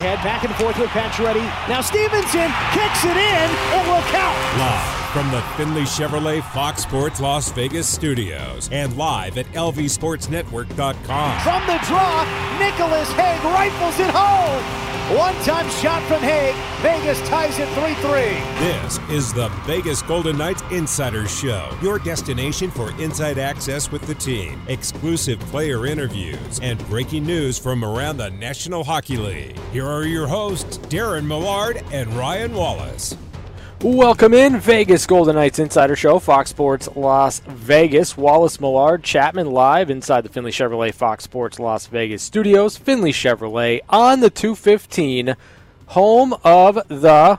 Head back and forth with Pacioretty. Now Stephenson kicks it in It will count. Live from the Finley Chevrolet Fox Sports Las Vegas studios and live at lvsportsnetwork.com. From the draw, Nicholas Hague rifles it home. One-time shot from Hague. Vegas ties it 3-3. This is the Vegas Golden Knights Insider Show, your destination for inside access with the team, exclusive player interviews, and breaking news from around the National Hockey League. Here are your hosts, Darren Millard and Ryan Wallace. Welcome in, Vegas Golden Knights Insider Show, Fox Sports Las Vegas. Wallace Millard, Chapman live inside the Finley Chevrolet Fox Sports Las Vegas studios. Finley Chevrolet on the 215, home of the.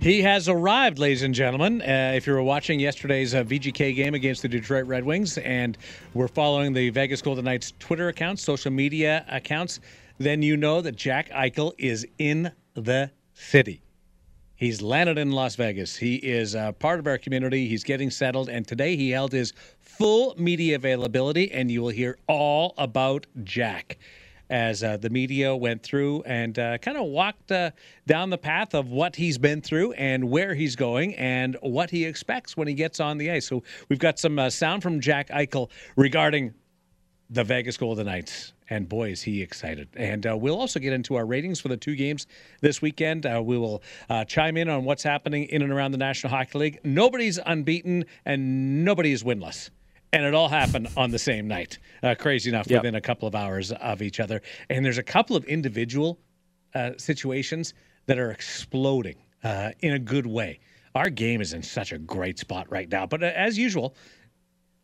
He has arrived, ladies and gentlemen. Uh, if you were watching yesterday's uh, VGK game against the Detroit Red Wings and we're following the Vegas Golden Knights Twitter accounts, social media accounts, then you know that Jack Eichel is in the city. He's landed in Las Vegas. He is a part of our community. He's getting settled. And today he held his full media availability, and you will hear all about Jack as uh, the media went through and uh, kind of walked uh, down the path of what he's been through and where he's going and what he expects when he gets on the ice. So we've got some uh, sound from Jack Eichel regarding the Vegas Golden Knights. And boy, is he excited. And uh, we'll also get into our ratings for the two games this weekend. Uh, we will uh, chime in on what's happening in and around the National Hockey League. Nobody's unbeaten and nobody is winless. And it all happened on the same night. Uh, crazy enough, Yep. within a couple of hours of each other. And there's a couple of individual uh, situations that are exploding uh, in a good way. Our game is in such a great spot right now. But uh, as usual,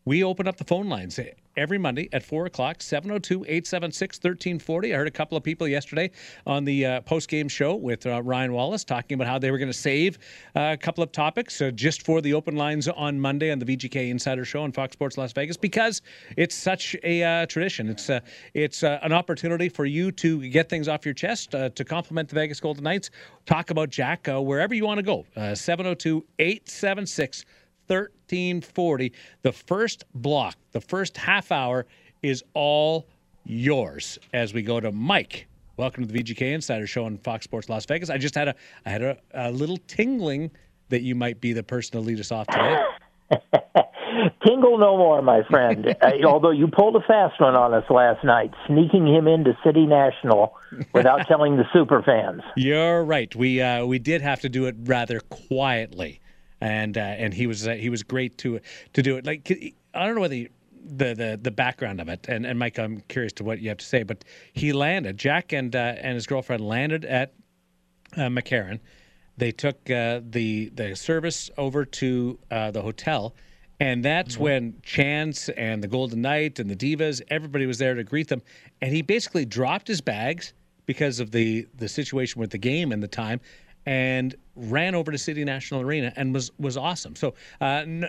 we open up the phone lines every Monday at 4 o'clock, 702 876 1340. I heard a couple of people yesterday on the uh, post game show with uh, Ryan Wallace talking about how they were going to save uh, a couple of topics uh, just for the open lines on Monday on the VGK Insider Show on Fox Sports Las Vegas because it's such a uh, tradition. It's, uh, it's an opportunity for you to get things off your chest, to compliment the Vegas Golden Knights, talk about Jack wherever you want to go. 702 876 1340. The first block, the first half hour is all yours as we go to Mike. Welcome to the VGK Insider Show on Fox Sports Las Vegas. I just had a I had a, a little tingling that you might be the person to lead us off today. Tingle no more, my friend. uh, although you pulled a fast one on us last night, sneaking him into City National without telling the super fans. You're right. We uh, we did have to do it rather quietly, and uh, and he was uh, he was great to to do it. Like I don't know whether. You, the, the the background of it. And and Mike I'm curious to what you have to say but he landed Jack and uh, and his girlfriend landed at uh, McCarran. They took uh, the the service over to uh, the hotel, and that's when Chance and the Golden Knight and the Divas, everybody was there to greet them, and he basically dropped his bags because of the the situation with the game and the time, and ran over to City National Arena and was was awesome. So, uh, n-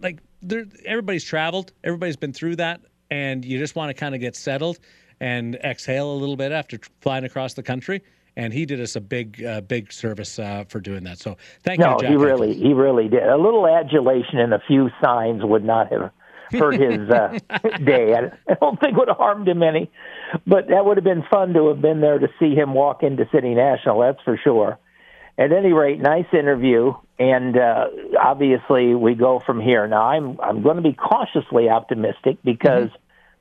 like, there, everybody's traveled, everybody's been through that, and you just want to kind of get settled and exhale a little bit after tr- flying across the country and he did us a big, uh, big service uh, for doing that. So thank No, you, Jack. he really, he really did. A little adulation and a few signs would not have hurt his uh, day. I, I don't think would have harmed him any, but that would have been fun to have been there to see him walk into City National. That's for sure. At any rate, nice interview, and uh, obviously we go from here. Now, I'm I'm going to be cautiously optimistic because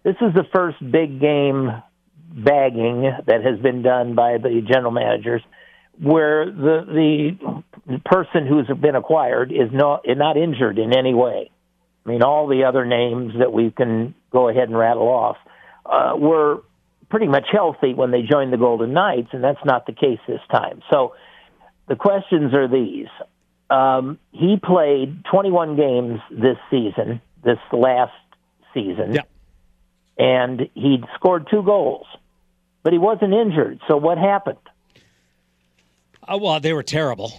this is the first big game bagging that has been done by the general managers, where the the person who's been acquired is not not injured in any way. I mean, all the other names that we can go ahead and rattle off uh, were pretty much healthy when they joined the Golden Knights, and that's not the case this time. So the questions are these. Um, he played 21 games this season, this last season, Yeah. and he scored two goals, but he wasn't injured. So what happened? Oh, well, they were terrible.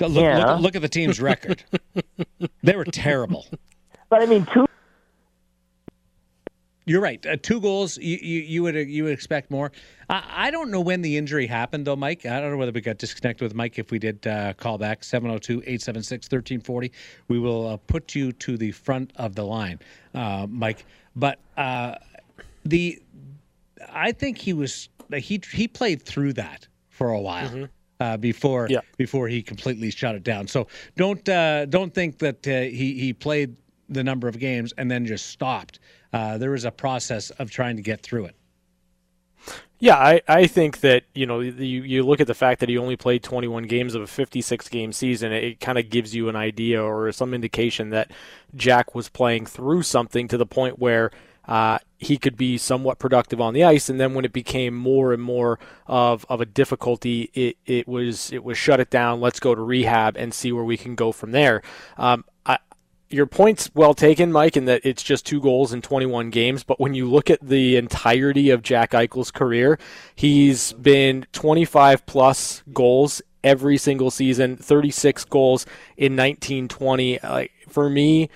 Look, Yeah. look, look at the team's record. they were terrible. But I mean, two You're right. Uh, two goals. You, you, you would you would expect more. I, I don't know when the injury happened though, Mike. I don't know whether we got disconnected with Mike. If we did uh, call back 702-876-1340, we will uh, put you to the front of the line, uh, Mike. But uh, the I think he was he he played through that for a while. Mm-hmm. Uh, before Yeah. before he completely shut it down, so don't uh, don't think that uh, he he played the number of games and then just stopped. Uh, there was a process of trying to get through it. Yeah, I, I think that, you know, you, you look at the fact that he only played 21 games of a 56 game season, it, it kind of gives you an idea or some indication that Jack was playing through something to the point where uh, he could be somewhat productive on the ice. And then when it became more and more of, of a difficulty, it, it was it was shut it down. Let's go to rehab and see where we can go from there. Um, your point's well taken, Mike, in that it's just two goals in 21 games. But when you look at the entirety of Jack Eichel's career, he's been 25 plus goals every single season, 36 goals in 1920. Like for me,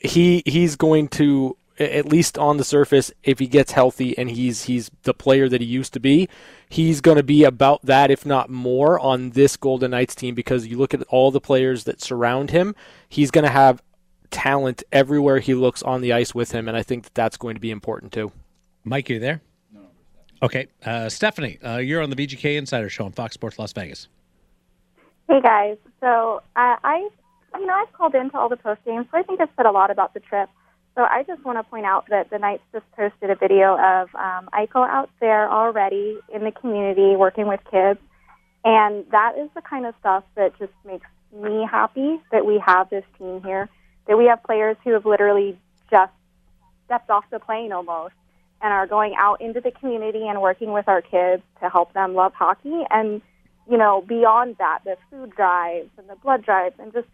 he he's going to at least on the surface, if he gets healthy and he's he's the player that he used to be, he's going to be about that, if not more, on this Golden Knights team. Because you look at all the players that surround him, he's going to have talent everywhere he looks on the ice with him, and I think that that's going to be important too. Mike, you there? No. Okay, uh, Stephanie, uh, you're on the VGK Insider Show on Fox Sports Las Vegas. Hey guys, so uh, I, you know, I've called into all the post games, so I think I've said a lot about the trip. So I just want to point out that the Knights just posted a video of um, Eichel out there already in the community working with kids, and that is the kind of stuff that just makes me happy that we have this team here, that we have players who have literally just stepped off the plane almost and are going out into the community and working with our kids to help them love hockey and you know, beyond that, the food drives and the blood drives, and just,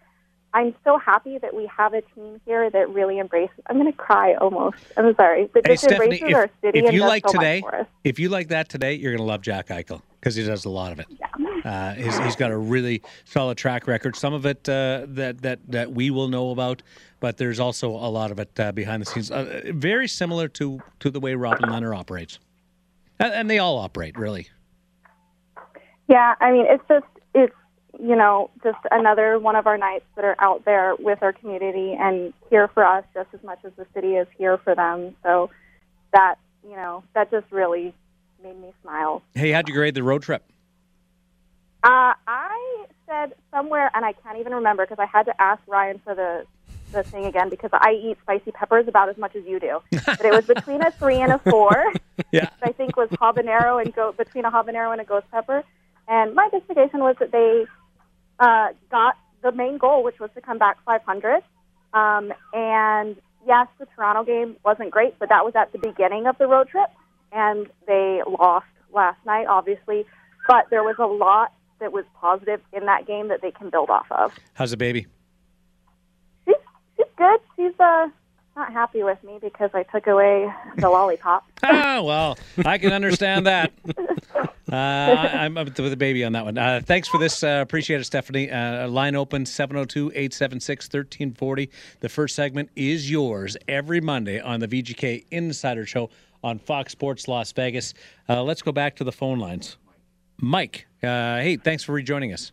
I'm so happy that we have a team here that really embraces. I'm going to cry almost. I'm sorry, but Hey, just Stephanie, embraces if, our city if and you like so much today, for us. if you like that today, you're going to love Jack Eichel because he does a lot of it. Uh, he's, he's got a really solid track record. Some of it uh, that that that we will know about, but there's also a lot of it uh, behind the scenes. Uh, very similar to to the way Robin Lehner operates, and, and they all operate really. Yeah, I mean, it's just it's you know just another one of our Knights that are out there with our community and here for us just as much as the city is here for them. So that you know that just really made me smile. Hey, how'd you grade the road trip? Uh, I said somewhere, and I can't even remember because I had to ask Ryan for the the thing again because I eat spicy peppers about as much as you do. But it was between a three and a four. Yeah. I think was habanero and goat between a habanero and a ghost pepper. And my justification was that they uh, got the main goal, which was to come back 500. Um, and yes, the Toronto game wasn't great, but that was at the beginning of the road trip, and they lost last night, obviously. But there was a lot that was positive in that game that they can build off of. How's the baby? She's she's good. She's uh not happy with me because I took away the lollipop. ah, well, I can understand that. Uh, I'm up with the baby on that one. Uh, thanks for this. Uh, appreciate it, Stephanie. Uh, line open 702 876 1340. The first segment is yours every Monday on the VGK Insider Show on Fox Sports Las Vegas. Uh, let's go back to the phone lines. Mike, uh, hey, thanks for rejoining us.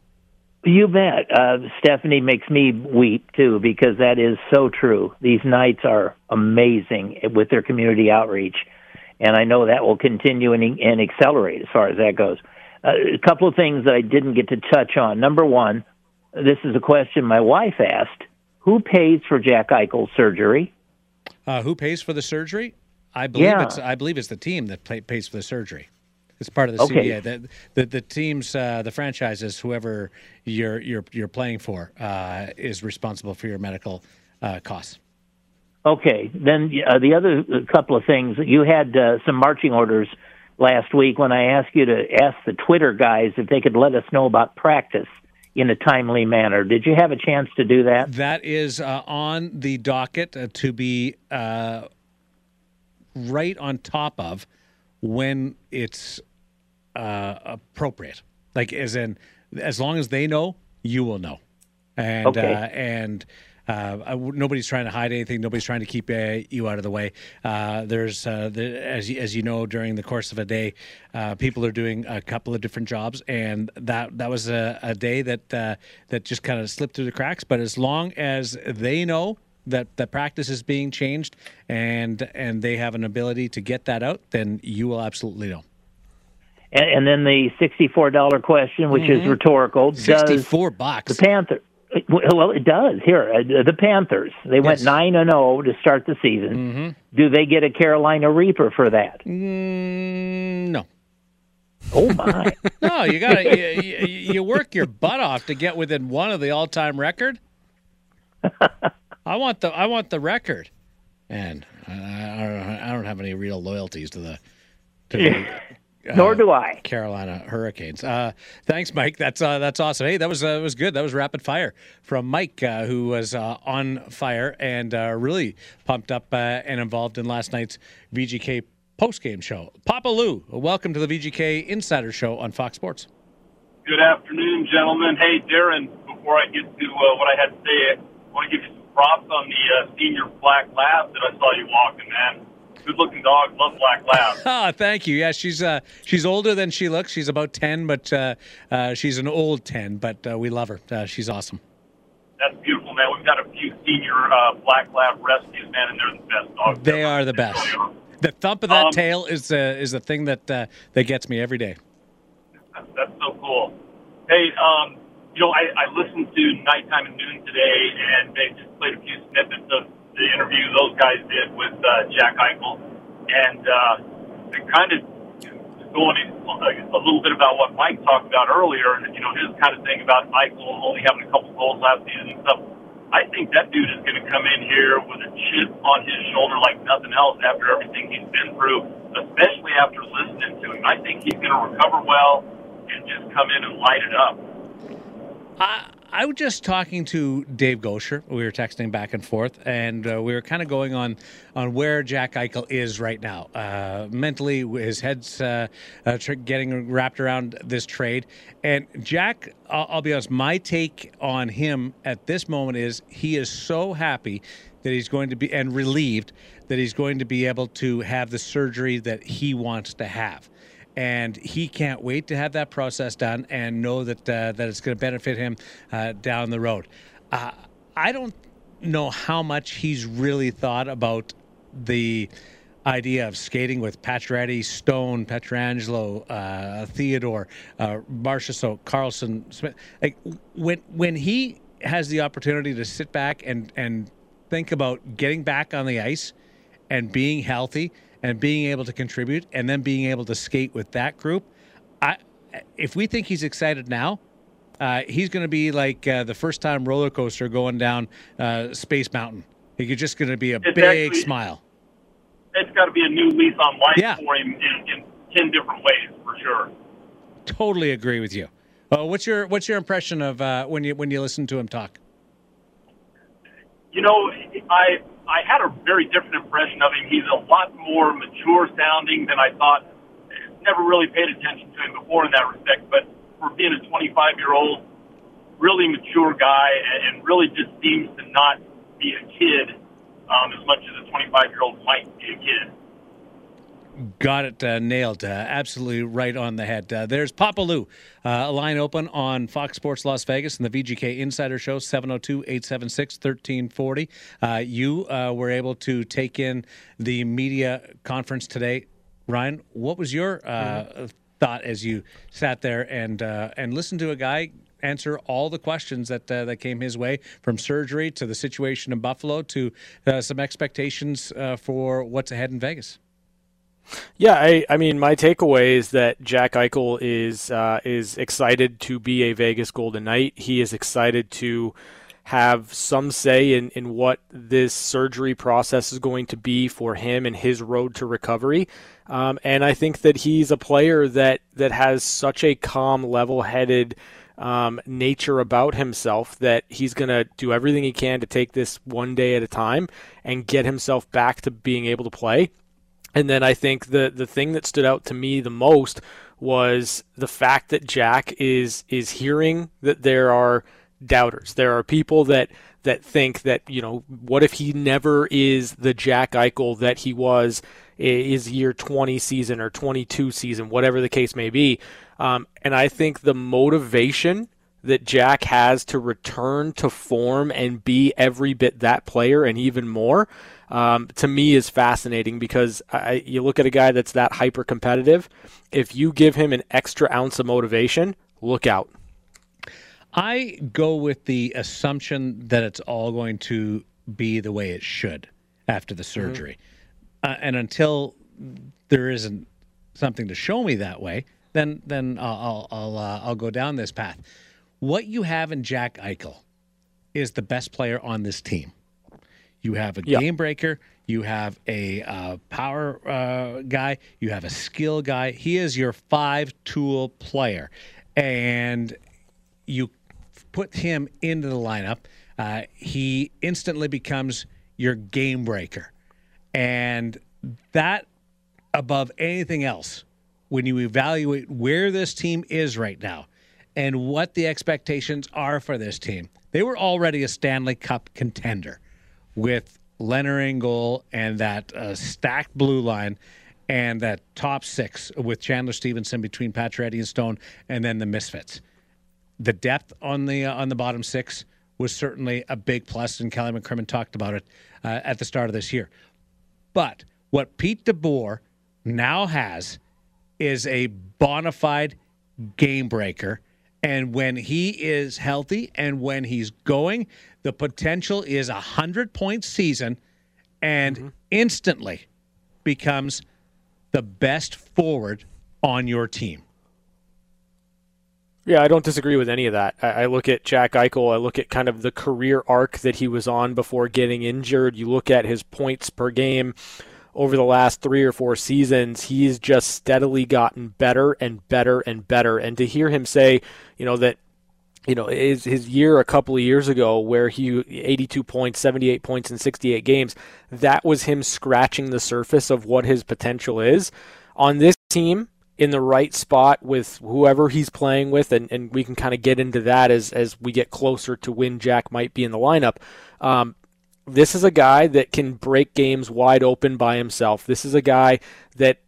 You bet. Uh, Stephanie makes me weep too because that is so true. These Knights are amazing with their community outreach, and I know that will continue and, and accelerate as far as that goes. Uh, a couple of things that I didn't get to touch on. Number one, this is a question my wife asked: Who pays for Jack Eichel's surgery? Uh, who pays for the surgery? I believe Yeah. it's I believe it's the team that pay, pays for the surgery. It's part of the Okay. CBA. The, the the teams, uh, the franchises, whoever you're you're you're playing for, uh, is responsible for your medical uh, costs. Okay, then uh, the other couple of things you had uh, some marching orders last week when I asked you to ask the Twitter guys if they could let us know about practice in a timely manner. Did you have a chance to do that? That is uh, on the docket uh, to be uh, right on top of when it's uh, appropriate. Like, as in, as long as they know, you will know. And Okay. uh, and uh, nobody's trying to hide anything. Nobody's trying to keep uh, you out of the way. Uh, there's, uh, the, as you, as you know, during the course of a day, uh, people are doing a couple of different jobs, and that that was a, a day that uh, that just kind of slipped through the cracks. But as long as they know, that the practice is being changed and and they have an ability to get that out, then you will absolutely know. And, and then the sixty-four dollar question, which mm-hmm. is rhetorical: Sixty-four bucks. The Panthers. Well, it does. Here, uh, the Panthers. They yes. went nine and zero oh to start the season. Mm-hmm. Do they get a Carolina Reaper for that? Mm, no. Oh my! no, you got to you, you, work your butt off to get within one of the all-time record. I want the I want the record, and I, I, don't, I don't have any real loyalties to the to the uh, Nor do I. Carolina Hurricanes. Uh, thanks, Mike. That's uh, that's awesome. Hey, that was uh, was good. That was rapid fire from Mike, uh, who was uh, on fire and really pumped up and involved in last night's VGK postgame show. Papa Lou, welcome to the VGK Insider Show on Fox Sports. Good afternoon, gentlemen. Hey, Darren. Before I get to what I had to say, I want to give you some props on the senior black lab that I saw you walking, man good looking dog. Love black lab. Ah, thank you. Yeah, she's uh, she's older than she looks. She's about ten, but uh, uh, she's an old ten. But uh, we love her. Uh, she's awesome. That's beautiful, man. We've got a few senior uh, black lab rescues, man, and they're the best dogs. They ever. are the best. The thump of that um, tail is uh, is the thing that uh, that gets me every day. That's so cool. Hey, um, you know, I, I listened to Nighttime and Noon today, and they just played a few snippets of the interview those guys did with uh, Jack Eichel, and uh, kind of going a little bit about what Mike talked about earlier, and you know his kind of thing about Eichel only having a couple goals last season and stuff. I think that dude is going to come in here with a chip on his shoulder like nothing else after everything he's been through, especially after listening to him. I think he's going to recover well and just come in and light it up. I I was just talking to Dave Goucher. We were texting back and forth, and uh, we were kind of going on on where Jack Eichel is right now. Uh, mentally, his head's uh, uh getting wrapped around this trade. And Jack, I'll, I'll be honest, my take on him at this moment is he is so happy that he's going to be and relieved that he's going to be able to have the surgery that he wants to have and he can't wait to have that process done and know that uh, that it's going to benefit him uh, down the road. Uh, I don't know how much he's really thought about the idea of skating with Pacioretty, Stone, Pietrangelo, uh, Theodore, uh, Marchessault, Karlsson, Smith. Like when when he has the opportunity to sit back and and think about getting back on the ice and being healthy and being able to contribute and then being able to skate with that group. I, if we think he's excited now, uh, he's going to be like uh, the first time roller coaster going down uh, Space Mountain. He's just going to be a it's big actually, smile. It's got to be a new lease on life yeah. for him in, in, ten different ways, for sure. Totally agree with you. Uh, what's your What's your impression of uh, when you when you listen to him talk? You know, I I had a very different impression of him. He's a lot more mature sounding than I thought. Never really paid attention to him before in that respect, but for being a 25 year old, really mature guy, and really just seems to not be a kid um, as much as a 25 year old might be a kid. Got it uh, nailed. Uh, absolutely right on the head. Uh, there's Papa Lou. Uh, a line open on Fox Sports Las Vegas and the VGK Insider Show, 702 876 1340. Uh, you uh, were able to take in the media conference today. Ryan, what was your mm-hmm. thought as you sat there and and listened to a guy answer all the questions that uh, that came his way, from surgery to the situation in Buffalo to uh, some expectations uh, for what's ahead in Vegas. Yeah, I, I mean, my takeaway is that Jack Eichel is uh, is excited to be a Vegas Golden Knight. He is excited to have some say in, in what this surgery process is going to be for him and his road to recovery. Um, and I think that he's a player that, that has such a calm, level headed um, nature about himself that he's going to do everything he can to take this one day at a time and get himself back to being able to play. And then I think the the thing that stood out to me the most was the fact that Jack is is hearing that there are doubters. There are people that that think that you know what if he never is the Jack Eichel that he was is year 20 season or 22 season, whatever the case may be. Um, and I think the motivation that Jack has to return to form and be every bit that player and even more, um, to me is fascinating because I, you look at a guy that's that hyper competitive. If you give him an extra ounce of motivation, look out. I go with the assumption that it's all going to be the way it should after the surgery. Mm-hmm. Uh, and until there isn't something to show me that way, then then I'll I'll I'll, uh, I'll go down this path. What you have in Jack Eichel is the best player on this team. You have a yep. game breaker. You have a uh, power uh, guy. You have a skill guy. He is your five tool player, and you put him into the lineup. Uh, he instantly becomes your game breaker, and that above anything else, when you evaluate where this team is right now and what the expectations are for this team, they were already a Stanley Cup contender with Lehner in goal and that uh, stacked blue line and that top six with Chandler Stephenson between Pacioretty and Stone, and then the misfits. The depth on the uh, on the bottom six was certainly a big plus, and Kelly McCrimmon talked about it uh, at the start of this year. But what Pete DeBoer now has is a bona fide game breaker and when he is healthy and when he's going, the potential is a 100 point season and mm-hmm. instantly becomes the best forward on your team. Yeah, I don't disagree with any of that. I, look at Jack Eichel. I look at kind of the career arc that he was on before getting injured. You look at his points per game over the last three or four seasons, he's just steadily gotten better and better and better. And to hear him say, you know, that you know his his year a couple of years ago where he 82 points 78 points in 68 games that was him scratching the surface of what his potential is on this team in the right spot with whoever he's playing with and, and we can kind of get into that as as we get closer to when Jack might be in the lineup um, this is a guy that can break games wide open by himself. This is a guy that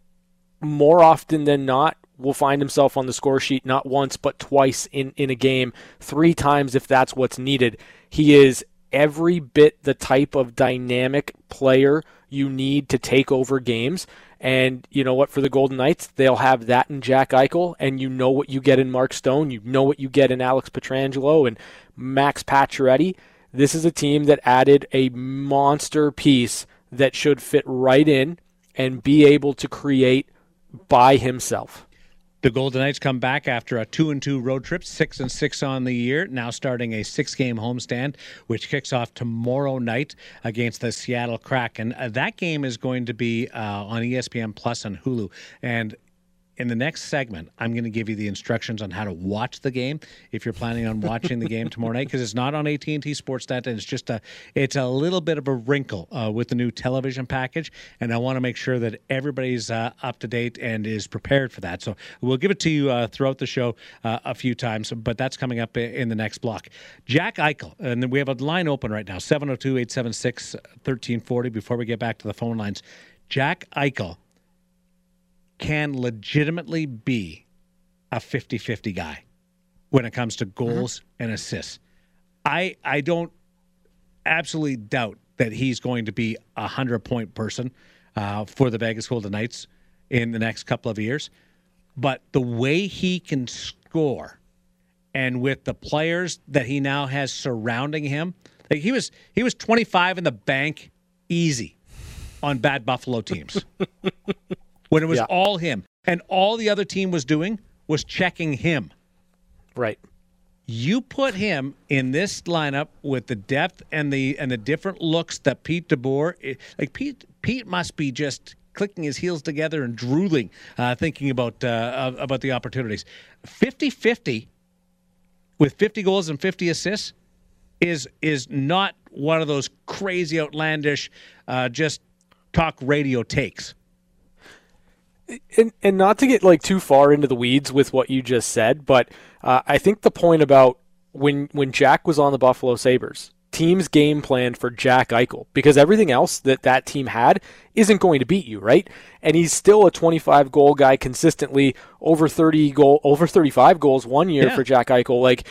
more often than not will find himself on the score sheet not once but twice in, in a game, three times if that's what's needed. He is every bit the type of dynamic player you need to take over games. And you know what? For the Golden Knights, they'll have that in Jack Eichel, and you know what you get in Mark Stone. You know what you get in Alex Pietrangelo and Max Pacioretty. This is a team that added a monster piece that should fit right in and be able to create by himself. The Golden Knights come back after a two and two road trip, six and six on the year. Now starting a six game homestand, which kicks off tomorrow night against the Seattle Kraken. Uh, that game is going to be uh, on ESPN Plus and Hulu, and in the next segment, I'm going to give you the instructions on how to watch the game if you're planning on watching the game tomorrow night because it's not on AT&T Sportsnet and it's just a it's a little bit of a wrinkle uh, with the new television package and I want to make sure that everybody's uh, up to date and is prepared for that. So we'll give it to you uh, throughout the show uh, a few times, but that's coming up in the next block. Jack Eichel, and then we have a line open right now 702-876-1340 before we get back to the phone lines. Jack Eichel can legitimately be a 50 50 guy when it comes to mm-hmm. goals mm-hmm. and assists. I, I don't absolutely doubt that he's going to be a 100 point person uh, for the Vegas Golden Knights in the next couple of years. But the way he can score and with the players that he now has surrounding him, like he was he was 25 in the bank easy on bad Buffalo teams. when it was yeah. all him. And all the other team was doing was checking him. Right. You put him in this lineup with the depth and the and the different looks that Pete DeBoer eh, like Pete Pete must be just clicking his heels together and drooling uh, thinking about uh, about the opportunities. 50-50 with 50 goals and 50 assists is is not one of those crazy outlandish uh, just talk radio takes and, and not to get like too far into the weeds with what you just said, but uh, I think the point about when when Jack was on the Buffalo Sabres, teams game planned for Jack Eichel because everything else that that team had isn't going to beat you, right? And he's still a 25 goal guy consistently, over 30 goal, over 35 goals one year yeah. for Jack Eichel. Like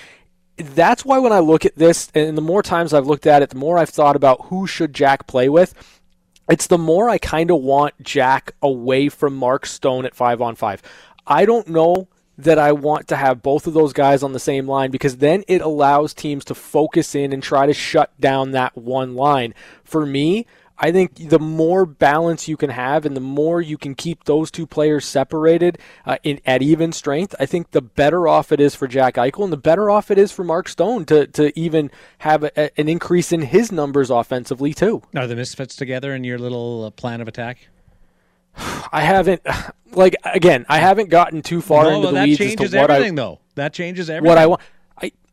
that's why when I look at this, and the more times I've looked at it, the more I've thought about who should Jack play with. It's the more I kind of want Jack away from Mark Stone at five on five. I don't know that I want to have both of those guys on the same line because then it allows teams to focus in and try to shut down that one line. For me, I think the more balance you can have and the more you can keep those two players separated uh, in, at even strength, I think the better off it is for Jack Eichel and the better off it is for Mark Stone to, to even have a, an increase in his numbers offensively, too. Are the Misfits together in your little uh, plan of attack? I haven't, like, again, I haven't gotten too far no, into well, the that weeds changes as to what everything, I, though. That changes everything. what I want.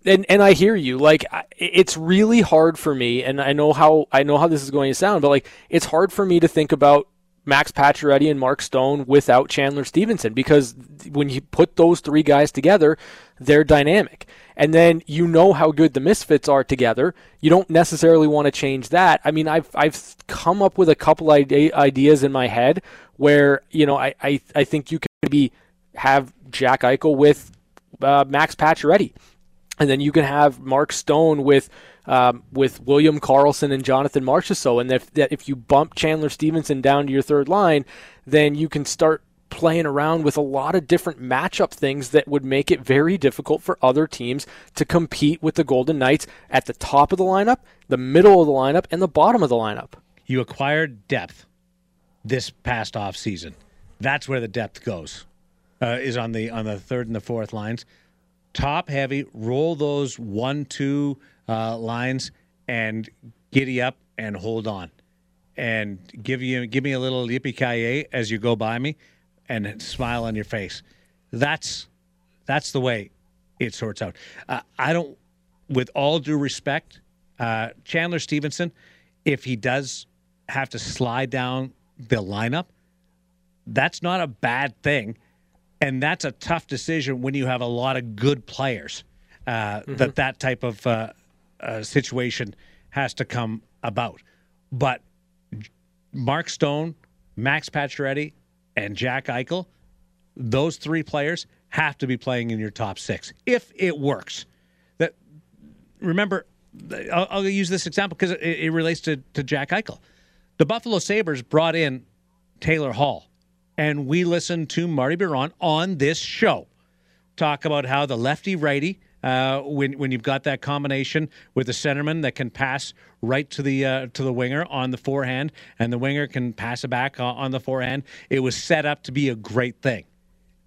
And and I hear you. Like it's really hard for me, and I know how I know how this is going to sound, but like it's hard for me to think about Max Pacioretty and Mark Stone without Chandler Stephenson because when you put those three guys together, they're dynamic. And then you know how good the Misfits are together. You don't necessarily want to change that. I mean, I've I've come up with a couple ide- ideas in my head where you know I I, I think you could maybe have Jack Eichel with uh, Max Pacioretty, and then you can have Mark Stone with um, with William Karlsson and Jonathan Marchessault. And if that if you bump Chandler Stephenson down to your third line, then you can start playing around with a lot of different matchup things that would make it very difficult for other teams to compete with the Golden Knights at the top of the lineup, the middle of the lineup, and the bottom of the lineup. you acquired depth this past off season. That's where the depth goes. Uh, is on the on the third and the fourth lines. Top heavy, roll those one two uh, lines and giddy up and hold on, and give you give me a little yippee ki as you go by me, and smile on your face. That's that's the way it sorts out. Uh, I don't, with all due respect, uh, Chandler Stephenson, if he does have to slide down the lineup, that's not a bad thing. And that's a tough decision when you have a lot of good players. Uh, That that type of uh, uh, situation has to come about. But Mark Stone, Max Pacioretty, and Jack Eichel, those three players have to be playing in your top six if it works. That remember, I'll, I'll use this example because it, it relates to, to Jack Eichel. The Buffalo Sabres brought in Taylor Hall, and we listened to Marty Biron on this show. Talk about how the lefty righty, uh, when when you've got that combination with the centerman that can pass right to the uh, to the winger on the forehand, and the winger can pass it back uh, on the forehand, it was set up to be a great thing,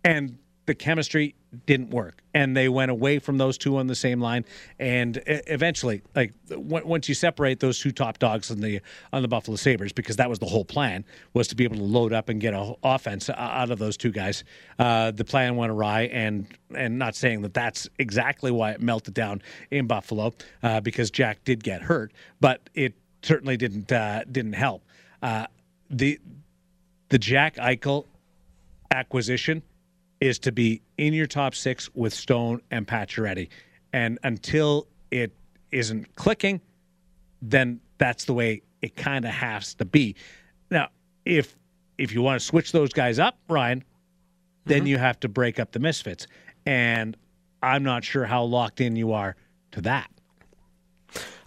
and the chemistry didn't work, and they went away from those two on the same line, and eventually, like once you separate those two top dogs on the on the Buffalo Sabres, because that was the whole plan was to be able to load up and get an offense out of those two guys. Uh, the plan went awry, and and not saying that that's exactly why it melted down in Buffalo, uh, because Jack did get hurt, but it certainly didn't uh, didn't help. Uh, the the Jack Eichel acquisition is to be in your top six with Stone and Pacioretty. And until it isn't clicking, then that's the way it kind of has to be. Now, if if you want to switch those guys up, Ryan, then mm-hmm. you have to break up the misfits. And I'm not sure how locked in you are to that.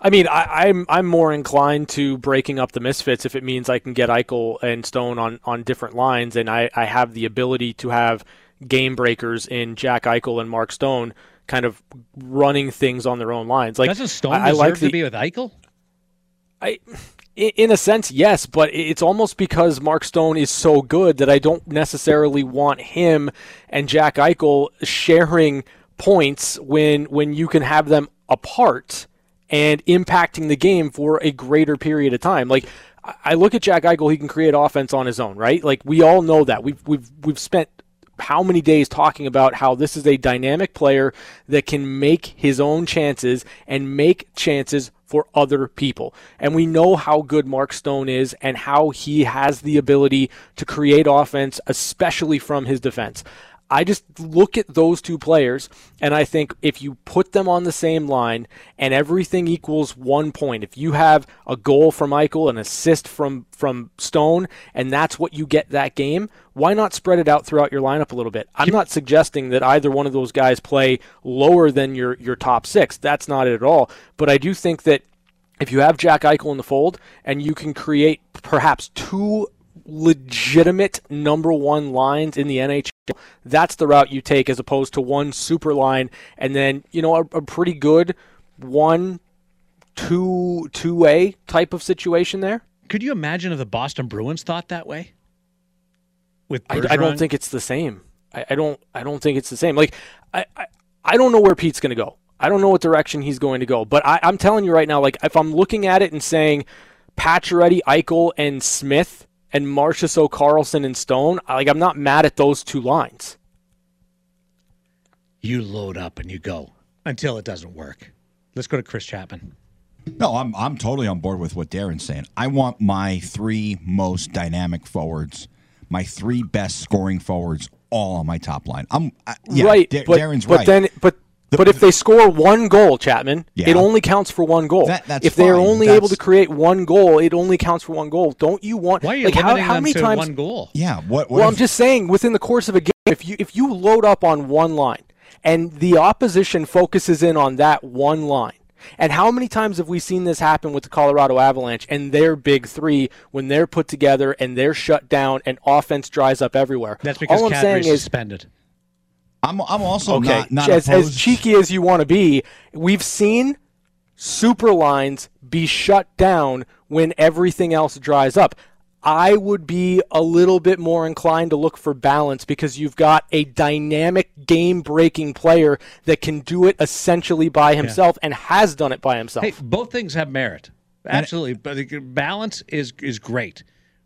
I mean, I, I'm I'm more inclined to breaking up the misfits if it means I can get Eichel and Stone on, on different lines, and I, I have the ability to have game breakers in Jack Eichel and Mark Stone, kind of running things on their own lines. Like Doesn't Stone I, I deserve like to be with Eichel? I, in a sense, yes, but it's almost because Mark Stone is so good that I don't necessarily want him and Jack Eichel sharing points when when you can have them apart and impacting the game for a greater period of time. Like I I look at Jack Eichel, he can create offense on his own, right? Like we all know that. We've we've we've spent how many days talking about how this is a dynamic player that can make his own chances and make chances for other people. And we know how good Mark Stone is and how he has the ability to create offense, especially from his defense. I just look at those two players and I think if you put them on the same line and everything equals one point, if you have a goal from Eichel, an assist from from Stone, and that's what you get that game, why not spread it out throughout your lineup a little bit? I'm not suggesting that either one of those guys play lower than your your top six. That's not it at all. But I do think that if you have Jack Eichel in the fold and you can create perhaps two legitimate number one lines in the NHL, that's the route you take as opposed to one super line and then, you know, a, a pretty good one, two, two A type of situation there. Could you imagine if the Boston Bruins thought that way? With I, I don't think it's the same. I, I, don't. I don't think it's the same. Like I, I, I don't know where Pete's going to go. I don't know what direction he's going to go. But I, I'm telling you right now, like if I'm looking at it and saying Pacioretty, Eichel, and Smith and Marchessault, Karlsson, and Stone, like I'm not mad at those two lines. You load up and you go until it doesn't work. Let's go to Chris Chapman. No, I'm I'm totally on board with what Darren's saying. I want my three most dynamic forwards, my three best scoring forwards, all on my top line. I'm I, yeah, right, Da- but, Darren's but right. But then but The- but if they score one goal, Chapman, Yeah. it only counts for one goal. That- that's if they're fine. only able to create one goal, it only counts for one goal. Don't you want? Why are you like how, limiting how them many to times? one goal? yeah, what? what Well, I'm just saying, within the course of a game, if you if you load up on one line and the opposition focuses in on that one line, and how many times have we seen this happen with the Colorado Avalanche and their big three when they're put together and they're shut down and offense dries up everywhere? That's because all I'm saying Kadri's is. suspended. I'm I'm also Okay, not not as, as cheeky as you want to be, we've seen super lines be shut down when everything else dries up. I would be a little bit more inclined to look for balance because you've got a dynamic game breaking player that can do it essentially by himself and has done it by himself. Hey, both things have merit. Absolutely, but the balance is is great.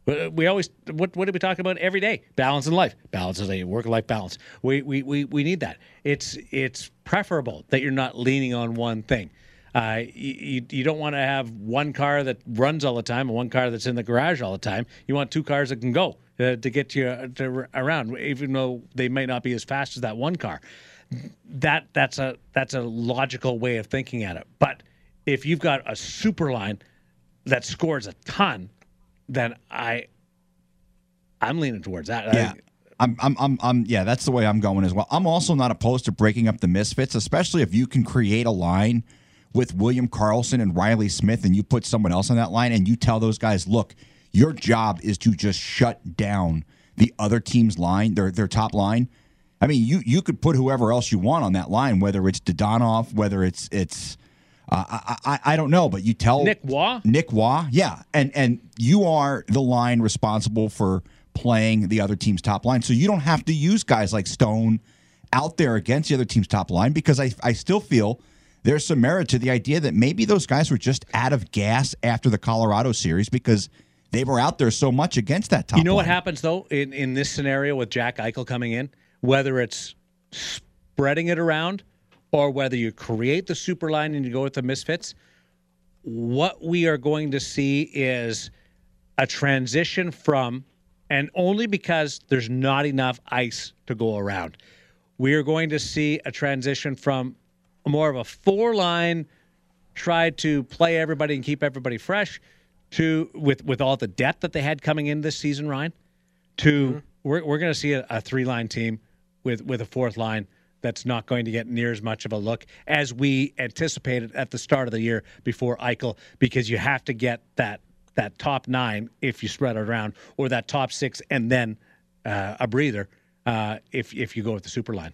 But we always what what do we talk about every day? Balance in life, balance is a work life balance. We, we we we need that. It's it's preferable that you're not leaning on one thing. Uh, you, you don't want to have one car that runs all the time and one car that's in the garage all the time. You want two cars that can go uh, to get you uh, to, around, even though they might not be as fast as that one car. That that's a that's a logical way of thinking at it. But if you've got a super line that scores a ton, then I I'm leaning towards that. Yeah. I'm, I'm, I'm, I'm, yeah, that's the way I'm going as well. I'm also not opposed to breaking up the misfits, especially if you can create a line with William Karlsson and Reilly Smith and you put someone else on that line and you tell those guys, look, your job is to just shut down the other team's line, their, their top line. I mean, you, you could put whoever else you want on that line, whether it's Dadonov, whether it's, it's, uh, I, I, I don't know, but you tell Nick Waugh? Nick Waugh, yeah, and and you are the line responsible for playing the other team's top line, so you don't have to use guys like Stone out there against the other team's top line because I I still feel there's some merit to the idea that maybe those guys were just out of gas after the Colorado series because they were out there so much against that top. You know what happens though in in this scenario with Jack Eichel coming in, whether it's spreading it around or whether you create the super line and you go with the misfits, what we are going to see is a transition from and only because there's not enough ice to go around. We are going to see a transition from more of a four line try to play everybody and keep everybody fresh to with with all the depth that they had coming in this season, Ryan, to mm-hmm. we're we're going to see a, a three line team with with a fourth line that's not going to get near as much of a look as we anticipated at the start of the year before Eichel, because you have to get that that top nine if you spread it around, or that top six and then uh, a breather uh, if if you go with the super line.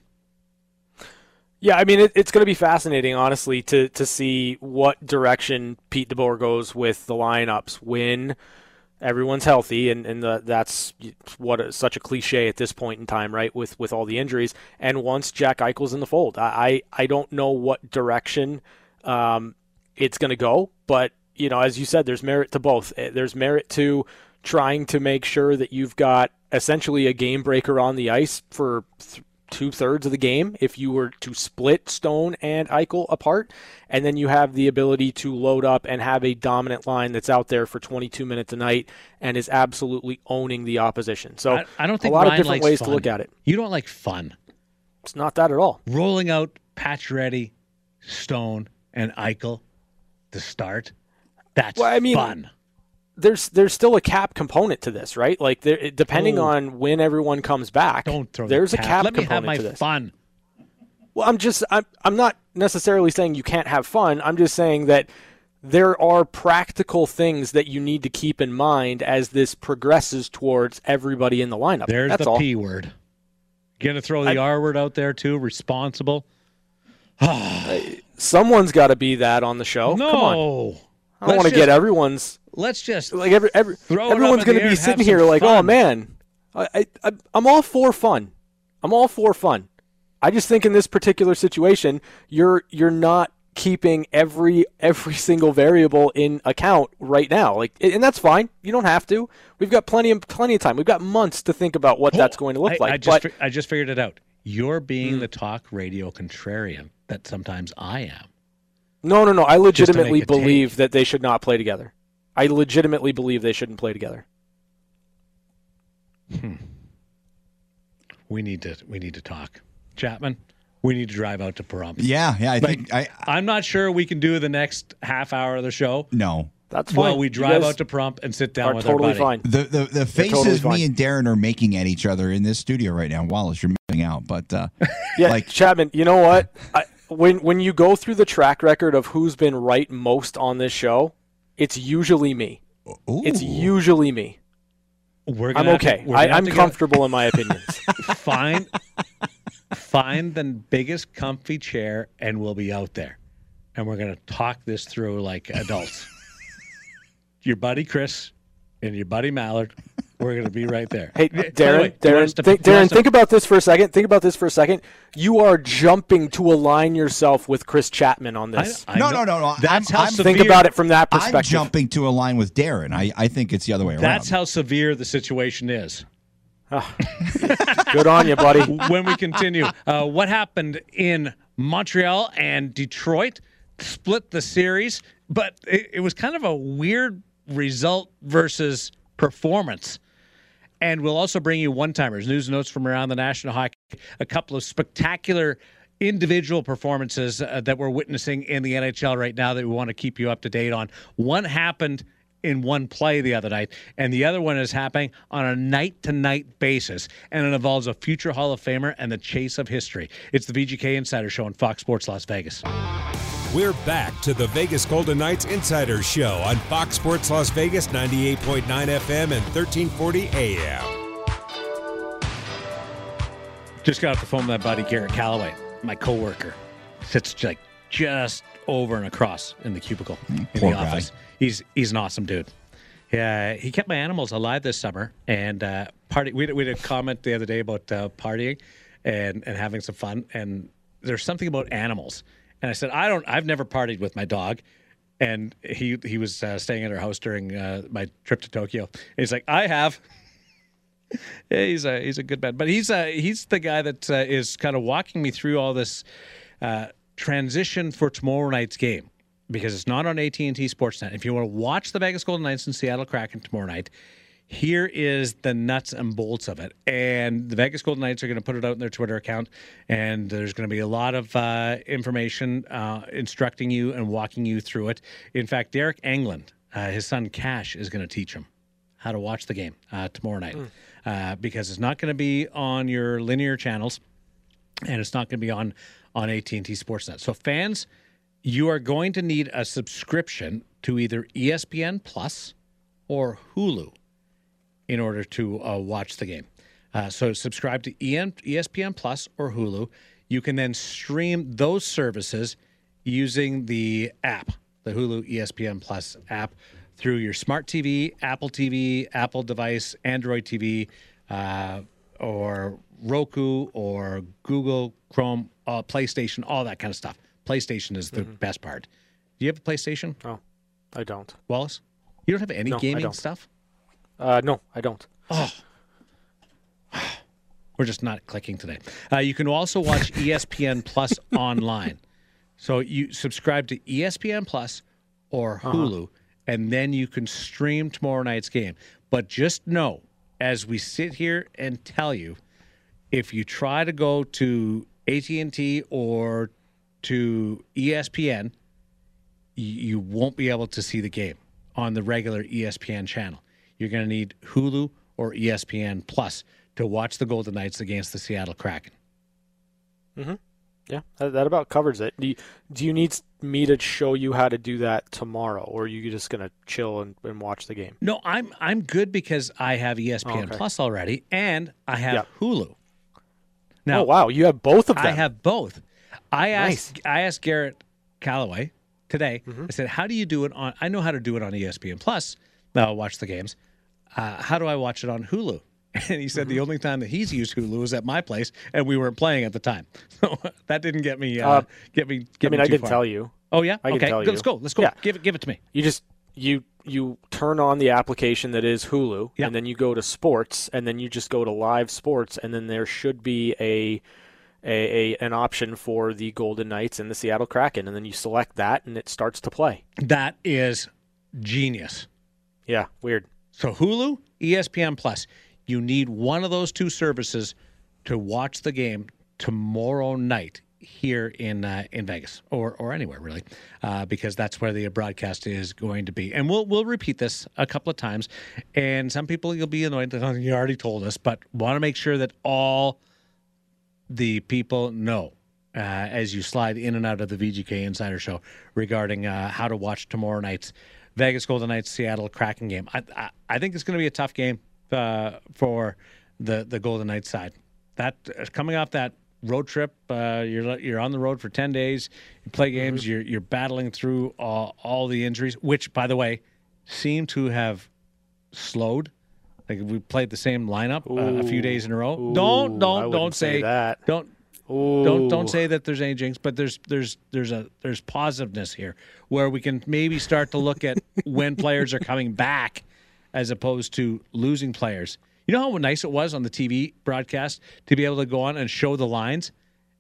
Yeah, I mean it, it's going to be fascinating, honestly, to to see what direction Pete DeBoer goes with the lineups when everyone's healthy, and and the, that's what such a cliche at this point in time, right? With with all the injuries, and once Jack Eichel's in the fold, I I, I don't know what direction um, it's going to go, but you know, as you said, there's merit to both. Eh, There's merit to trying to make sure that you've got essentially a game breaker on the ice for th- two thirds of the game if you were to split Stone and Eichel apart. And then you have the ability to load up and have a dominant line that's out there for 22 minutes a night and is absolutely owning the opposition. So I, I don't think a lot Ryan of different ways fun. to look at it. You don't like fun. It's not that at all. Rolling out Pacioretty, Stone, and Eichel to start. That's Well, I mean, fun. There's there's still a cap component to this, right? Like there, depending Oh. on when everyone comes back, Don't throw. there's the a cap Let me have my to this. fun. Well, I'm just I'm I'm not necessarily saying you can't have fun. I'm just saying that there are practical things that you need to keep in mind as this progresses towards everybody in the lineup. There's That's the all. P word. Gonna throw the R word out there too. Responsible. Someone's got to be that on the show. no. Come on. I don't want to just- get everyone's Let's just like every, every Throw everyone's going to be sitting here like, oh man, I, I I'm all for fun. I'm all for fun. I just think in this particular situation, you're you're not keeping every every single variable in account right now. Like, and that's fine. You don't have to. We've got plenty of plenty of time. We've got months to think about what that's going to look I, like. I just but I just figured it out. You're being hmm. the talk radio contrarian that sometimes I am. no, no, no. I legitimately believe take. that they should not play together. I legitimately believe they shouldn't play together. We need to we need to talk. Chapman, we need to drive out to Pahrump. Yeah, yeah. I Like, think I I'm not sure we can do the next half hour of the show. no. That's fine. Well, we drive out to Pahrump and sit down are with totally our buddy. fine. The the, the faces totally me and Darren are making at each other in this studio right now. Wallace, you're missing out, but uh, Yeah, like Chapman, you know what? I, when when you go through the track record of who's been right most on this show, it's usually me. It's usually me. We're I'm gonna have to- okay. we're I, gonna have I'm to get- comfortable in my opinions. find find the biggest comfy chair and we'll be out there and we're going to talk this through like adults your buddy chris and your buddy Millard we're going to be right there Hey, By the Darren, way, do you Darren, think, do you want Darren, to- think about this for a second. Think about this for a second. You are jumping to align yourself with Chris Chapman on this. I No, no, no, no. That's I'm- how I'm- severe, think about it from that perspective. I'm perspective. jumping to align with Darren. I, I think it's the other way around. That's how severe the situation is. Good on you, buddy. when we continue. Uh, what happened in Montreal and Detroit split the series, but it, it was kind of a weird result versus performance. And we'll also bring you one timers, news notes from around the National Hockey, a couple of spectacular individual performances uh, that we're witnessing in the NHL right now that we want to keep you up to date on. One happened in one play the other night, and the other one is happening on a night to night basis, and it involves a future Hall of Famer and the chase of history. It's the VGK Insider Show on Fox Sports Las Vegas. We're back to the Vegas Golden Knights Insider Show on Fox Sports Las Vegas 98.9 FM and 1340 AM. Just got off the phone with my buddy Garrett Calloway, my coworker. Sits like just over and across in the cubicle in poor the guy. He's he's an awesome dude. Yeah, he kept my animals alive this summer and uh, party. We, had- we had a comment the other day about uh, partying and and having some fun. And there's something about animals. And I said I don't. I've never partied with my dog. And he he was uh, staying at our house during uh, my trip to Tokyo. And he's like, I have. Yeah, he's a he's a good man, but he's uh, he's the guy that uh, is kind of walking me through all this uh, transition for tomorrow night's game because it's not on AT and T Sportsnet. If you want to watch the Vegas Golden Knights and Seattle Kraken tomorrow night, here is the nuts and bolts of it. And the Vegas Golden Knights are going to put it out in their Twitter account, and there's going to be a lot of uh, information uh, instructing you and walking you through it. In fact, Derek England, uh, his son Cash, is going to teach him how to watch the game uh, tomorrow night uh, because it's not going to be on your linear channels and it's not going to be on on AT&T Sportsnet. So fans, you are going to need a subscription to either ESPN Plus or Hulu in order to uh, watch the game. Uh, so subscribe to ESPN Plus or Hulu. You can then stream those services using the app, the Hulu ESPN Plus app, through your smart TV, Apple TV, Apple device, Android TV, uh, or Roku or Google Chrome, uh, PlayStation, all that kind of stuff. PlayStation is the best part. Do you have a PlayStation, Oh, I don't. Wallace? You don't have any No, gaming stuff? Uh, no, I don't. Oh. We're just not clicking today. Uh, you can also watch ESPN Plus online. So you subscribe to ESPN Plus or Hulu, and then you can stream tomorrow night's game. But just know, as we sit here and tell you, if you try to go to AT&T or to ESPN, you won't be able to see the game on the regular ESPN channel. You're going to need Hulu or ESPN Plus to watch the Golden Knights against the Seattle Kraken. Mhm. Yeah, that, about covers it. Do you, do you need me to show you how to do that tomorrow, or are you just gonna chill and, and watch the game? No, I'm I'm good because I have ESPN Okay. Plus already, and I have Yeah. Hulu. Now oh wow, you have both of them. I have both. I Nice. asked I asked Garrett Calloway today. Mm-hmm. I said, "How do you do it on? I know how to do it on ESPN Plus. Now I'll watch the games. Uh, how do I watch it on Hulu?" And he said Mm-hmm. the only time that he's used Hulu was at my place, and we weren't playing at the time. So that didn't get me uh, Uh, get me. I Get mean, me I can far. tell you. Oh yeah, I can okay. Let's go. Let's go. Yeah. Give it. Give it to me. You just you you turn on the application that is Hulu, and then you go to sports, and then you just go to live sports, and then there should be a, a, a an option for the Golden Knights and the Seattle Kraken, and then you select that, and it starts to play. That is genius. Yeah, weird. So Hulu, ESPN Plus, you need one of those two services to watch the game tomorrow night here in uh, in Vegas or or anywhere really, uh, because that's where the broadcast is going to be. And we'll we'll repeat this a couple of times. And some people you'll be annoyed that "Oh, you already told us, but want to make sure that all the people know uh, as you slide in and out of the VGK Insider Show regarding uh, how to watch tomorrow night's Vegas Golden Knights Seattle Kraken game. I, I, I think it's going to be a tough game uh, for the the Golden Knights side. That uh, coming off that road trip, uh, you're you're on the road for ten days. You play games. You're you're battling through all, all the injuries, which by the way seem to have slowed. Like we played the same lineup uh, a few days in a row. Ooh, don't don't don't say say that. Don't don't don't say that there's any jinx, but there's there's there's a there's positiveness here where we can maybe start to look at when players are coming back as opposed to losing players. You know how nice it was on the TV broadcast to be able to go on and show the lines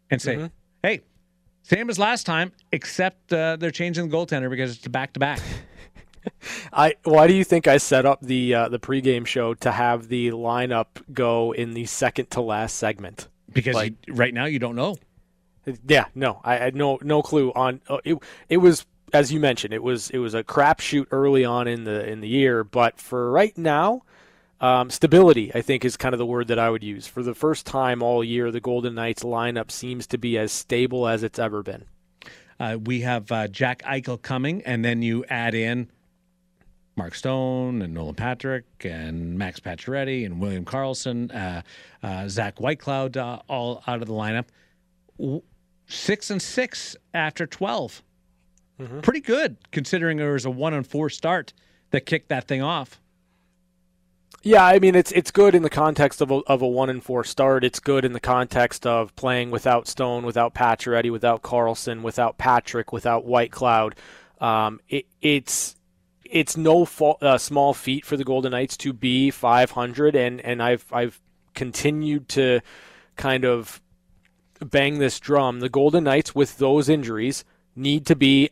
and say, Mm-hmm. "Hey, same as last time, except uh, they're changing the goaltender because it's back to back." I why do you think I set up the uh, the pregame show to have the lineup go in the second to last segment? Because Like- you, right now you don't know. Yeah, no, I had no no clue on uh, it. It was as you mentioned, it was it was a crapshoot early on in the in the year, but for right now, um, stability I think is kind of the word that I would use. For the first time all year, the Golden Knights lineup seems to be as stable as it's ever been. Uh, we have uh, Jack Eichel coming, and then you add in Mark Stone and Nolan Patrick and Max Pacioretty and William Karlsson, uh, uh, Zach Whitecloud, uh, all out of the lineup. Six and six after 12 Pretty good considering there was a one and four start that kicked that thing off. Yeah, I mean it's it's good in the context of a, of a one and four start. It's good in the context of playing without Stone, without Pacioretty, without Karlsson, without Patrick, without Whitecloud. Um, it, it's it's no uh, small feat for the Golden Knights to be 500, and and I've I've continued to kind of bang this drum. The Golden Knights with those injuries need to be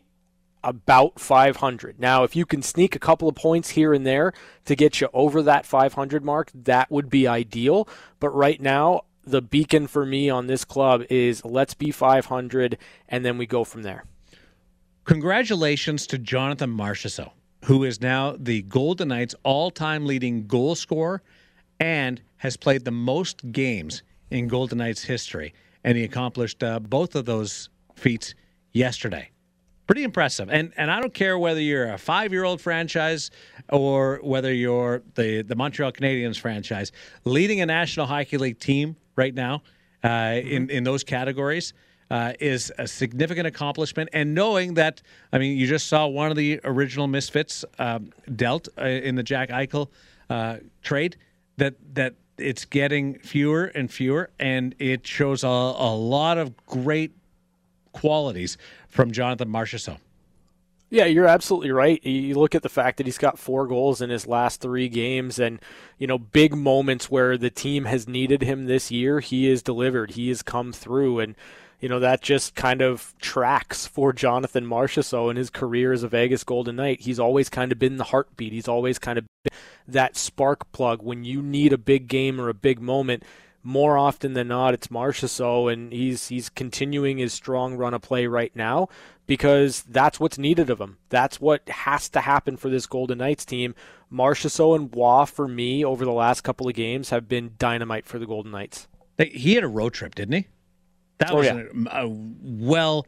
about 500. Now, if you can sneak a couple of points here and there to get you over that 500 mark, that would be ideal. But right now, the beacon for me on this club is let's be 500 and then we go from there. Congratulations to Jonathan Marchessault, who is now the Golden Knights' all-time leading goal scorer and has played the most games in Golden Knights history. And he accomplished uh, both of those feats yesterday. Pretty impressive. And and I don't care whether you're a five-year-old franchise or whether you're the the Montreal Canadiens franchise, leading a National Hockey League team right now uh, in in those categories uh, is a significant accomplishment. And knowing that, I mean, you just saw one of the original misfits um, dealt uh, in the Jack Eichel uh, trade. That that it's getting fewer and fewer, and it shows a, a lot of great qualities from Jonathan Marchessault. Yeah, you're absolutely right. You look at the fact that he's got four goals in his last three games, and you know, big moments where the team has needed him this year, he has delivered. He has come through, and you know that just kind of tracks for Jonathan Marchessault in his career as a Vegas Golden Knight. He's always kind of been the heartbeat. He's always kind of that spark plug when you need a big game or a big moment more often than not, it's Marchessault, and he's he's continuing his strong run of play right now because that's what's needed of him. That's what has to happen for this Golden Knights team. Marchessault and Waugh, for me, over the last couple of games, have been dynamite for the Golden Knights. He had a road trip, didn't he? That oh, was yeah. a, a well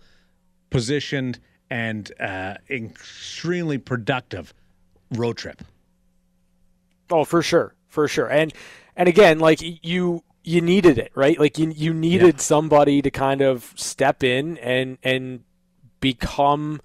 positioned and uh, extremely productive road trip. Oh, for sure, for sure, and and again, like you you needed it, right? Like you you needed yeah. somebody to kind of step in and and become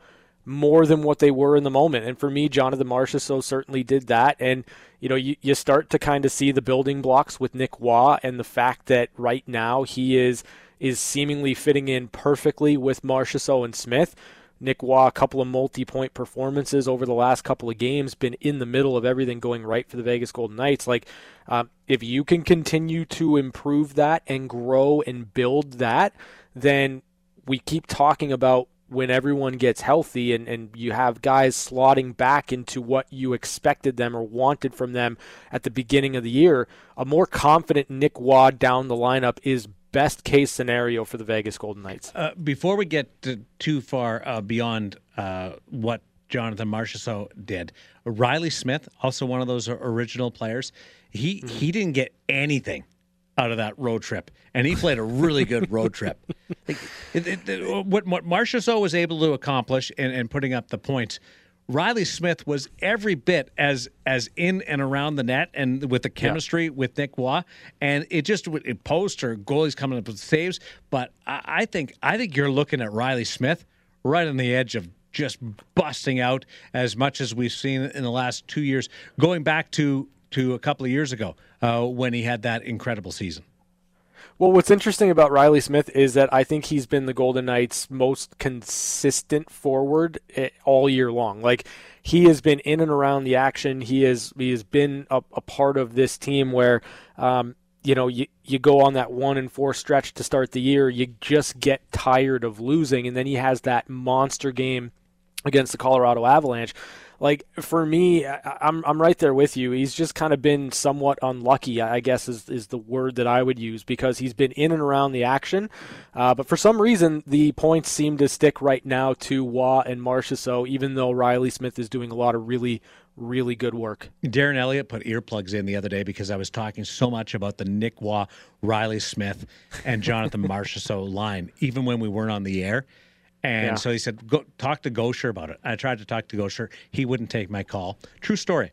more than what they were in the moment. And for me, Jonathan so certainly did that. And you know, you, you start to kind of see the building blocks with Nick Waugh and the fact that right now he is is seemingly fitting in perfectly with Marchessault and Smith. Nick Waugh, a couple of multi-point performances over the last couple of games, been in the middle of everything going right for the Vegas Golden Knights. Like, um, if you can continue to improve that and grow and build that, then we keep talking about when everyone gets healthy and, and you have guys slotting back into what you expected them or wanted from them at the beginning of the year, a more confident Nick Waugh down the lineup is best case scenario for the Vegas Golden Knights. Uh, before we get to, too far uh, beyond uh, what Jonathan Marchessault did, Reilly Smith, also one of those original players, he mm-hmm. he didn't get anything out of that road trip, and he played a really good road trip. Like, it, it, it, what what Marchessault was able to accomplish and, and putting up the points Reilly Smith was every bit as as in and around the net and with the chemistry yeah. with Nick Waugh, and it just it posed her goalies coming up with saves. But I, I think I think you're looking at Reilly Smith right on the edge of just busting out as much as we've seen in the last two years, going back to to a couple of years ago uh, when he had that incredible season. Well, what's interesting about Reilly Smith is that I think he's been the Golden Knights' most consistent forward eh, all year long. Like he has been in and around the action. He has he has been a, a part of this team where. Um, you know, you, you go on that one and four stretch to start the year, you just get tired of losing. And then he has that monster game against the Colorado Avalanche like for me, I'm I'm right there with you. He's just kind of been somewhat unlucky, I guess is is the word that I would use because he's been in and around the action, uh, but for some reason the points seem to stick right now to Waugh and Marchessault, even though Reilly Smith is doing a lot of really really good work. Darren Elliott put earplugs in the other day because I was talking so much about the Nick Waugh, Reilly Smith, and Jonathan Marchessault line, even when we weren't on the air. And yeah. so he said, "Go talk to Goucher about it." I tried to talk to Goucher. He wouldn't take my call. True story.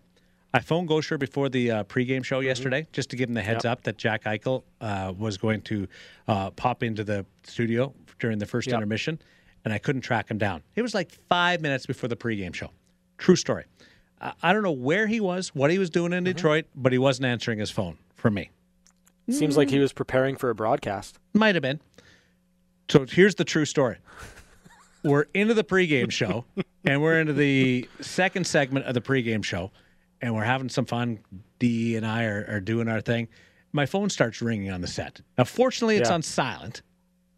I phoned Goucher before the uh, pregame show mm-hmm. yesterday just to give him the heads yep. up that Jack Eichel uh, was going to uh, pop into the studio during the first yep. intermission, and I couldn't track him down. It was like five minutes before the pregame show. True story. I don't know where he was, what he was doing in mm-hmm. Detroit, but he wasn't answering his phone for me. Seems mm. like he was preparing for a broadcast. Might have been. So here's the true story we're into the pregame show, and we're into the second segment of the pregame show, and we're having some fun. D and I are, are doing our thing. My phone starts ringing on the set. Now, fortunately, it's yeah. on silent.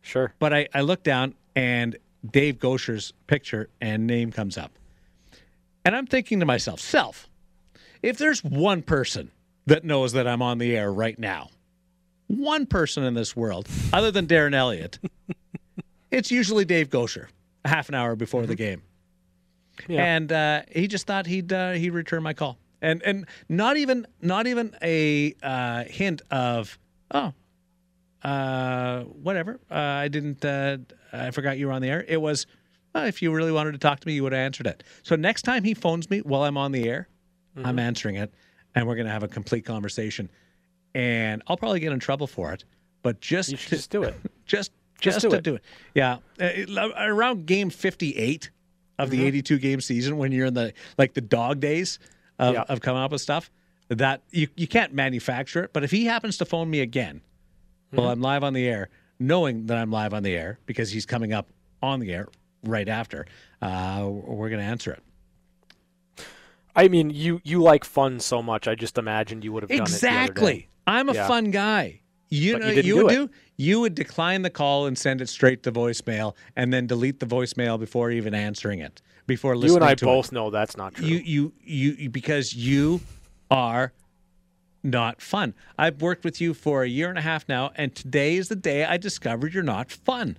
Sure. But I, I look down, and Dave Goucher's picture and name comes up. And I'm thinking to myself, self, if there's one person that knows that I'm on the air right now, one person in this world, other than Darren Elliott, it's usually Dave Goucher half an hour before mm-hmm. the game. Yeah. And uh, he just thought he'd uh, he'd return my call, and and not even not even a uh, hint of oh, uh, whatever. Uh, I didn't. Uh, I forgot you were on the air. It was if you really wanted to talk to me, you would have answered it. So next time he phones me while I'm on the air, mm-hmm. I'm answering it, and we're gonna have a complete conversation. And I'll probably get in trouble for it, but just you should to, just do it. Just just, do to it. do it. Yeah, uh, around game 58 of the mm-hmm. 82 game season, when you're in the like the dog days of, yeah. of coming up with stuff, that you you can't manufacture it. But if he happens to phone me again mm-hmm. while I'm live on the air, knowing that I'm live on the air because he's coming up on the air right after. Uh, we're going to answer it. I mean, you you like fun so much. I just imagined you would have done exactly. it. I'm a Yeah. fun guy. You But know, you you, do would it. do. You would decline the call and send it straight to voicemail, and then delete the voicemail before even answering it. Before You and I both it. know that's not true. You, you, you, you, because you are not fun. I've worked with you for a year and a half now, and today is the day I discovered you're not fun.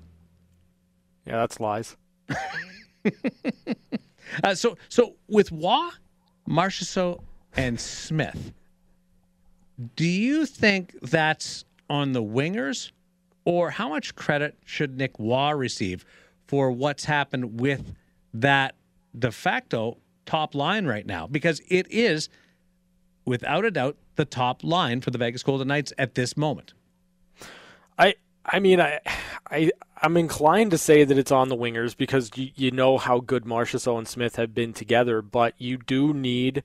yeah, that's lies. Uh, so, so with Waugh, Marchessault, and Smith, do you think that's on the wingers, or how much credit should Nick Waugh receive for what's happened with that de facto top line right now? Because it is, without a doubt, the top line for the Vegas Golden Knights at this moment. I I mean I I I'm inclined to say that it's on the wingers because you, you know how good Marchessault and Smith have been together, but you do need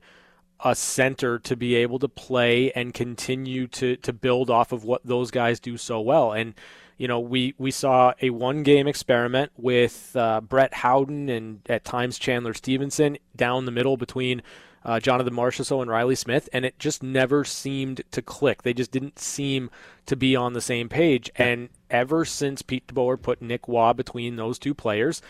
a center to be able to play and continue to to build off of what those guys do so well. And you know, we we saw a one game experiment with uh, Brett Howden and at times Chandler Stephenson down the middle between uh, Jonathan Marchessault and Reilly Smith, and it just never seemed to click. They just didn't seem to be on the same page. And ever since Pete DeBoer put Nick Waugh between those two players,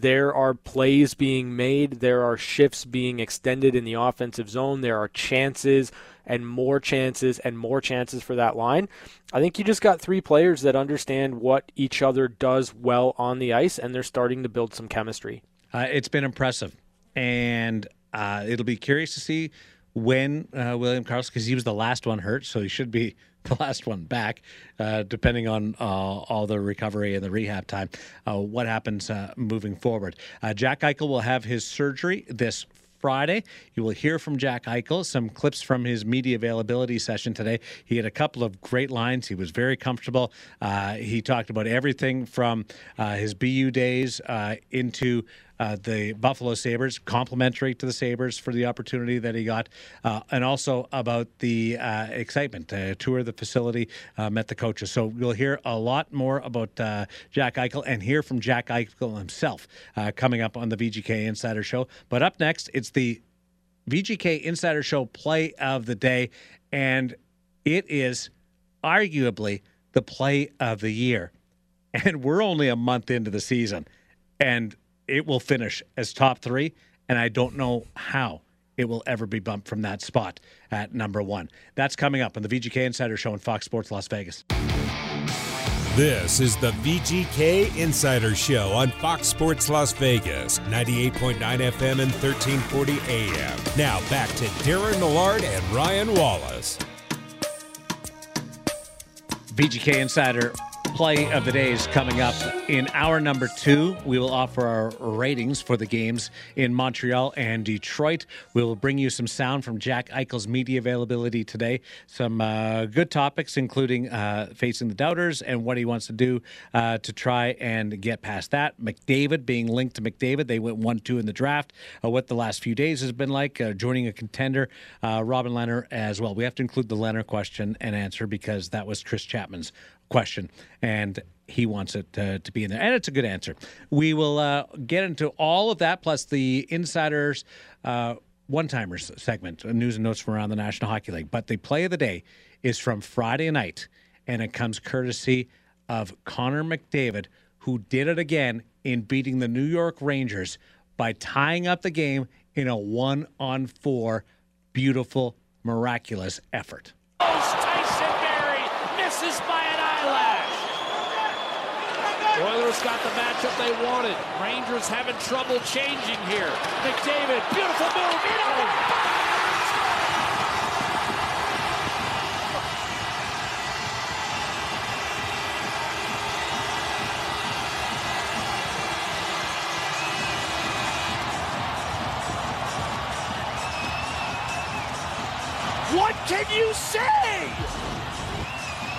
there are plays being made. There are shifts being extended in the offensive zone. There are chances and more chances and more chances for that line. I think you just got three players that understand what each other does well on the ice, and they're starting to build some chemistry. Uh, it's been impressive, and uh, it'll be curious to see when uh, William Karlsson, because he was the last one hurt, so he should be the last one back, uh, depending on uh, all the recovery and the rehab time. Uh, what happens uh, moving forward? Uh, Jack Eichel will have his surgery this Friday. You will hear from Jack Eichel, some clips from his media availability session today. He had a couple of great lines. He was very comfortable. Uh, he talked about everything from uh, his BU days uh, into uh, the Buffalo Sabres, complimentary to the Sabres for the opportunity that he got, uh, and also about the uh, excitement. Uh, tour of the facility, uh, met the coaches. So you'll hear a lot more about Jack Eichel and hear from Jack Eichel himself coming up on the VGK Insider Show. But up next, it's the VGK Insider Show play of the day, and it is arguably the play of the year. And we're only a month into the season, and it will finish as top three. And I don't know how it will ever be bumped from that spot at number one. That's coming up on the VGK Insider Show on Fox Sports Las Vegas. This is the VGK Insider Show on Fox Sports Las Vegas, 98.9 FM and 1340 AM. Now back to Darren Millard and Ryan Wallace. VGK Insider play of the day is coming up. In hour number two, we will offer our ratings for the games in Montreal and Detroit. We will bring you some sound from Jack Eichel's media availability today. Some uh, good topics, including uh, facing the doubters and what he wants to do uh, to try and get past that. McDavid being linked to McDavid. They went 1 2 in the draft. Uh, what the last few days has been like, uh, joining a contender, uh, Robin Lehner as well. We have to include the Lehner question and answer because that was Chris Chapman's question, and he wants it uh, to be in there. And it's a good answer. We will uh, get into all of that, plus the insiders. Uh, one timers segment, uh, news and notes from around the National Hockey League. But the play of the day is from Friday night, and it comes courtesy of Connor McDavid, who did it again in beating the New York Rangers by tying up the game in a one on four beautiful, miraculous effort. Got the matchup they wanted. Rangers having trouble changing here. McDavid, beautiful move. In box. What can you say?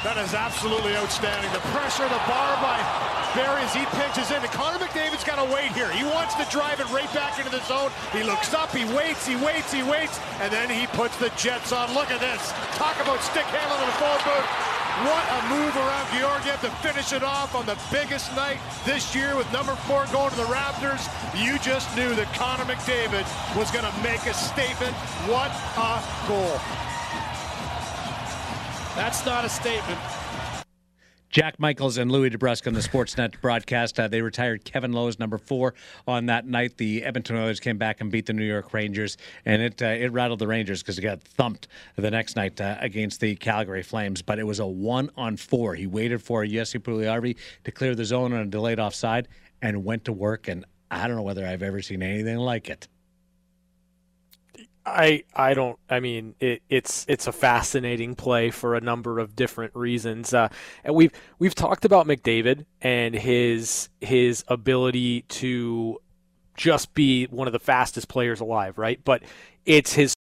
That is absolutely outstanding. The pressure, the bar by Barry as he pinches in. Connor McDavid's got to wait here. He wants to drive it right back into the zone. He looks up, he waits, he waits, he waits, and then he puts the Jets on. Look at this. Talk about stick handling in the forward. What a move around Georgiev to finish it off on the biggest night this year with number four going to the Raptors. You just knew that Connor McDavid was going to make a statement. What a goal. That's not a statement. Jack Michaels and Louie DeBrusk on the Sportsnet broadcast. Uh, they retired Kevin Lowe's number four on that night. The Edmonton Oilers came back and beat the New York Rangers, and it uh, it rattled the Rangers because they got thumped the next night uh, against the Calgary Flames. But it was a one on four. He waited for Jesse Puljujarvi to clear the zone on a delayed offside and went to work. And I don't know whether I've ever seen anything like it. I I don't. I mean, it, it's it's a fascinating play for a number of different reasons. Uh, and we've we've talked about McDavid and his his ability to just be one of the fastest players alive, right? But it's his